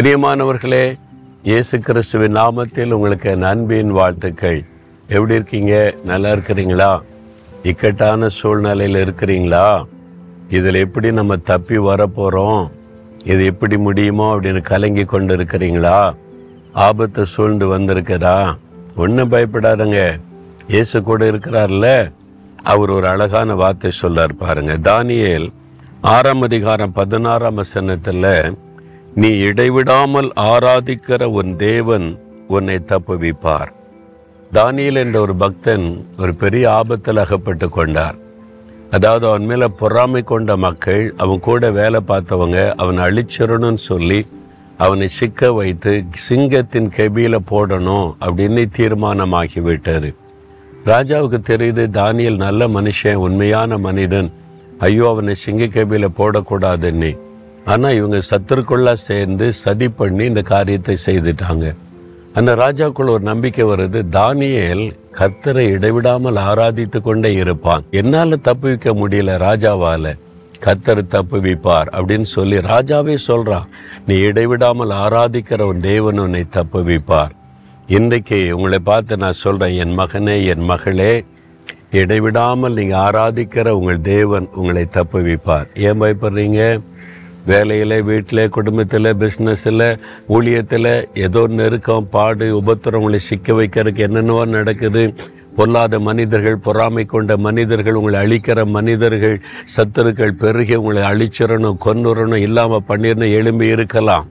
பிரியமானவர்களே இயேசு கிறிஸ்துவின் நாமத்தில் உங்களுக்கு நண்பின் வாழ்த்துக்கள். எப்படி இருக்கீங்க? நல்லா இருக்கிறீங்களா? இக்கட்டான சூழ்நிலையில் இருக்கிறீங்களா? இதில் எப்படி நம்ம தப்பி வரப்போகிறோம் இது எப்படி முடியுமோ அப்படின்னு கலங்கி கொண்டு இருக்கிறீங்களா ஆபத்து சூழ்ந்து வந்திருக்குதா? ஒன்றும் பயப்படாதங்க. இயேசு கூட இருக்கிறார்ல. அவர் ஒரு அழகான வார்த்தை சொல்லார் பாருங்க. தானியேல் ஆறாம் அதிகாரம் பதினாறாம் வசனத்துல நீ இடைவிடாமல் ஆராதிக்கிற உன் தேவன் உன்னை தப்புவிப்பார். தானியல் என்ற ஒரு பக்தன் ஒரு பெரிய ஆபத்தில் அகப்பட்டு கொண்டார். அதாவது அவன் மேல பொறாமை கொண்ட மக்கள் அவன் கூட வேலை பார்த்தவங்க அவனை அழிச்சிடணும்னு சொல்லி அவனை சிக்க வைத்து சிங்கத்தின் கெபியில போடணும் அப்படின்னு தீர்மானமாகி விட்டார். ராஜாவுக்கு தெரியுது தானியல் நல்ல மனுஷன் உண்மையான மனிதன். ஐயோ அவனை சிங்க கெபியில போடக்கூடாதுன்னு. ஆனால் இவங்க சத்துருக்குள்ள சேர்ந்து சதி பண்ணி இந்த காரியத்தை செய்துட்டாங்க. அந்த ராஜாக்குள் ஒரு நம்பிக்கை வருது தானியேல் கத்தரை இடைவிடாமல் ஆராதித்து கொண்டே இருப்பான். என்னால் தப்புவிக்க முடியல ராஜாவால். கத்தர் தப்புவிப்பார் அப்படின்னு சொல்லி ராஜாவே சொல்கிறான் நீ இடைவிடாமல் ஆராதிக்கிற உன் தேவன் உன்னை தப்புவிப்பார் இன்றைக்கு உங்களை பார்த்து நான் சொல்கிறேன் என் மகனே என் மகளே இடைவிடாமல் நீங்கள் ஆராதிக்கிற உங்கள் தேவன் உங்களை தப்புவிப்பார் ஏன் பயப்படுறீங்க? வேலையில் வீட்டில் குடும்பத்தில் பிஸ்னஸில் ஊழியத்தில் ஏதோ நெருக்கம் பாடு உபத்திரவங்களை சிக்க வைக்கிறதுக்கு என்னென்னவோ நடக்குது. பொல்லாத மனிதர்கள் பொறாமை கொண்ட மனிதர்கள் உங்களை அழிக்கிற மனிதர்கள் சத்துருக்கள் பெருகி உங்களை அழிச்சிடணும் கொன்னுறணும் இல்லாமல் பண்ணிடணும் எழும்பி இருக்கலாம்.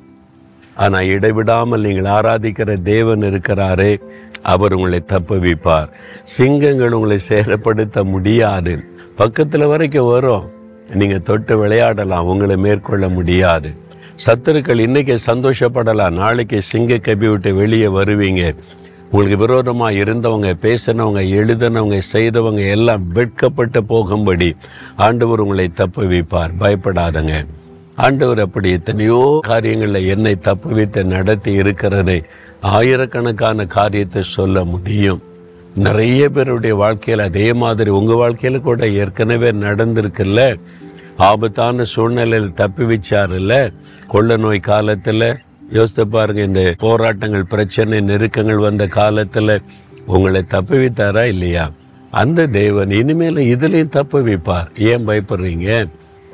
ஆனால் இடைவிடாமல் நீங்கள் ஆராதிக்கிற தேவன் இருக்கிறாரே அவர் உங்களை தப்புவிப்பார். சிங்கங்கள் உங்களை சேதப்படுத்த முடியாது. பக்கத்தில் வரைக்கும் வரும். நீங்கள் தொட்டு விளையாடலாம் உங்களை மேற்கொள்ள முடியாது. சத்துருக்கள் இன்றைக்கி சந்தோஷப்படலாம் நாளைக்கு சிங்க கபி விட்டு வெளியே வருவீங்க. உங்களுக்கு விரோதமாக இருந்தவங்க பேசினவங்க எழுதினவங்க செய்தவங்க எல்லாம் வெட்கப்பட்டு போகும்படி ஆண்டவர் உங்களை தப்புவிப்பார் பயப்படாதங்க. ஆண்டவர் அப்படி எத்தனையோ காரியங்களில் என்னை தப்பு வைத்து நடத்தி இருக்கிறதை ஆயிரக்கணக்கான காரியத்தை சொல்ல முடியும். நிறைய பேருடைய வாழ்க்கையில் அதே மாதிரி உங்கள் வாழ்க்கையில் கூட ஏற்கனவே நடந்திருக்குல்ல? ஆபத்தான சூழ்நிலையில் தப்பி வச்சாருல்ல? கொள்ள நோய் காலத்தில்? யோசித்து பாருங்க இந்த போராட்டங்கள் பிரச்சனை நெருக்கங்கள் வந்த காலத்தில் உங்களை தப்பி வைத்தாரா இல்லையா? அந்த தேவன் இனிமேல் இதுலேயும் தப்பு வைப்பார். ஏன் பயப்படுறீங்க?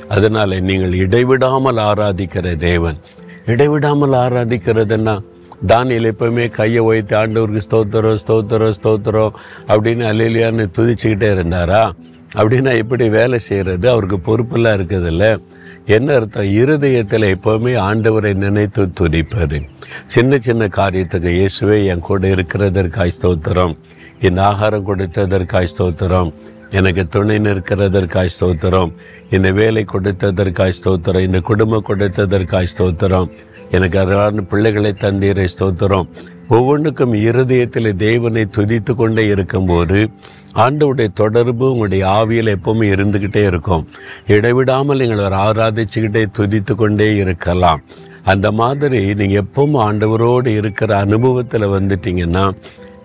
அதனால் நீங்கள் இடைவிடாமல் ஆராதிக்கிற தேவன். இடைவிடாமல் ஆராதிக்கிறதுன்னா தானியில் எப்பவுமே கையை வைத்து ஆண்டவருக்கு ஸ்தோத்திரம் ஸ்தோத்திரம் ஸ்தோத்திரம் அப்படின்னு அலையிலியான்னு துதிச்சுக்கிட்டே இருந்தாரா? அப்படின்னா எப்படி வேலை செய்கிறது அவருக்கு பொறுப்பெல்லாம் இருக்குதில்ல. என்ன அர்த்தம்? இருதயத்தில் எப்போவுமே ஆண்டவரை நினைத்து துதிப்பார் சின்ன சின்ன காரியத்துக்கு இயேசுவே என் கூட இருக்கிறதற்காய் ஸ்தோத்திரம். இந்த ஆகாரம் கொடுத்ததற்காய் ஸ்தோத்திரம். எனக்கு துணை நிற்கிறதற்காய் ஸ்தோத்திரம். இந்த வேலை கொடுத்ததற்காய் ஸ்தோத்திரம். இந்த குடும்பம் கொடுத்ததற்காய் ஸ்தோத்திரம். எனக்கு அழகான பிள்ளைகளை தந்தீரை ஸ்தோத்திரம். ஒவ்வொன்றுக்கும் இருதயத்தில் தேவனை துதித்து கொண்டே இருக்கும்போது ஆண்டவுடைய தொடர்பு உங்களுடைய ஆவியில் எப்பவுமே இருந்துக்கிட்டே இருக்கும். இடைவிடாமல் நீங்கள் ஒரு ஆராதிச்சுக்கிட்டே துதித்து கொண்டே இருக்கலாம். அந்த மாதிரி நீங்கள் எப்பவும் ஆண்டவரோடு இருக்கிற அனுபவத்தில் வந்துட்டீங்கன்னா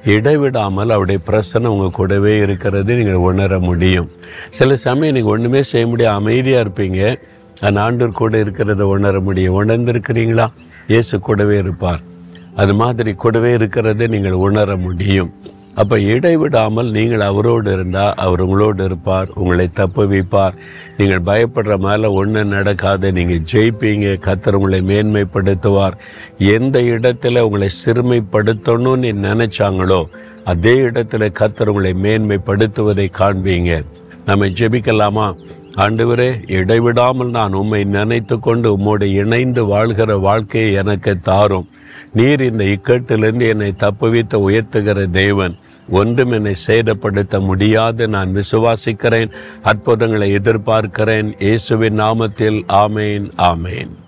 இடைவிடாமல் அவருடைய பிரசனை உங்கள் கூடவே இருக்கிறது நீங்கள் உணர முடியும். சில சமயம் நீங்கள் ஒன்றுமே செய்ய முடியாது அமைதியாக இருப்பீங்க. அந்த ஆண்டவர் கூட இருக்கிறத உணர முடியும். உணர்ந்திருக்கிறீங்களா? இயேசு கூடவே இருப்பார். அது மாதிரி கூடவே இருக்கிறதை நீங்கள் உணர முடியும். அப்போ இடைவிடாமல் நீங்கள் அவரோடு இருந்தால் அவர் உங்களோடு இருப்பார் உங்களை தப்பு வைப்பார். நீங்கள் பயப்படுற மேலே ஒன்றும் நடக்காது. நீங்கள் ஜெயிப்பீங்க. கத்தர் உங்களை மேன்மைப்படுத்துவார். எந்த இடத்துல உங்களை சிறுமைப்படுத்தணும்னு நினைச்சாங்களோ அதே இடத்துல கத்தர் உங்களை மேன்மைப்படுத்துவதை காண்பீங்க. நம்ம ஜெபிக்கலாமா? ஆண்டவரே இடைவிடாமல் நான் உம்மை நினைத்து கொண்டு உம்மோடு இணைந்து வாழ்கிற வாழ்க்கையை எனக்கு தாரும். நீர் இந்த இக்கட்டிலிருந்து என்னை தப்புவித்து உயர்த்துகிற தேவன். ஒன்றும் என்னை சேதப்படுத்த முடியாது நான் விசுவாசிக்கிறேன் அற்புதங்களை எதிர்பார்க்கிறேன். இயேசுவின் நாமத்தில் ஆமேன் ஆமேன்.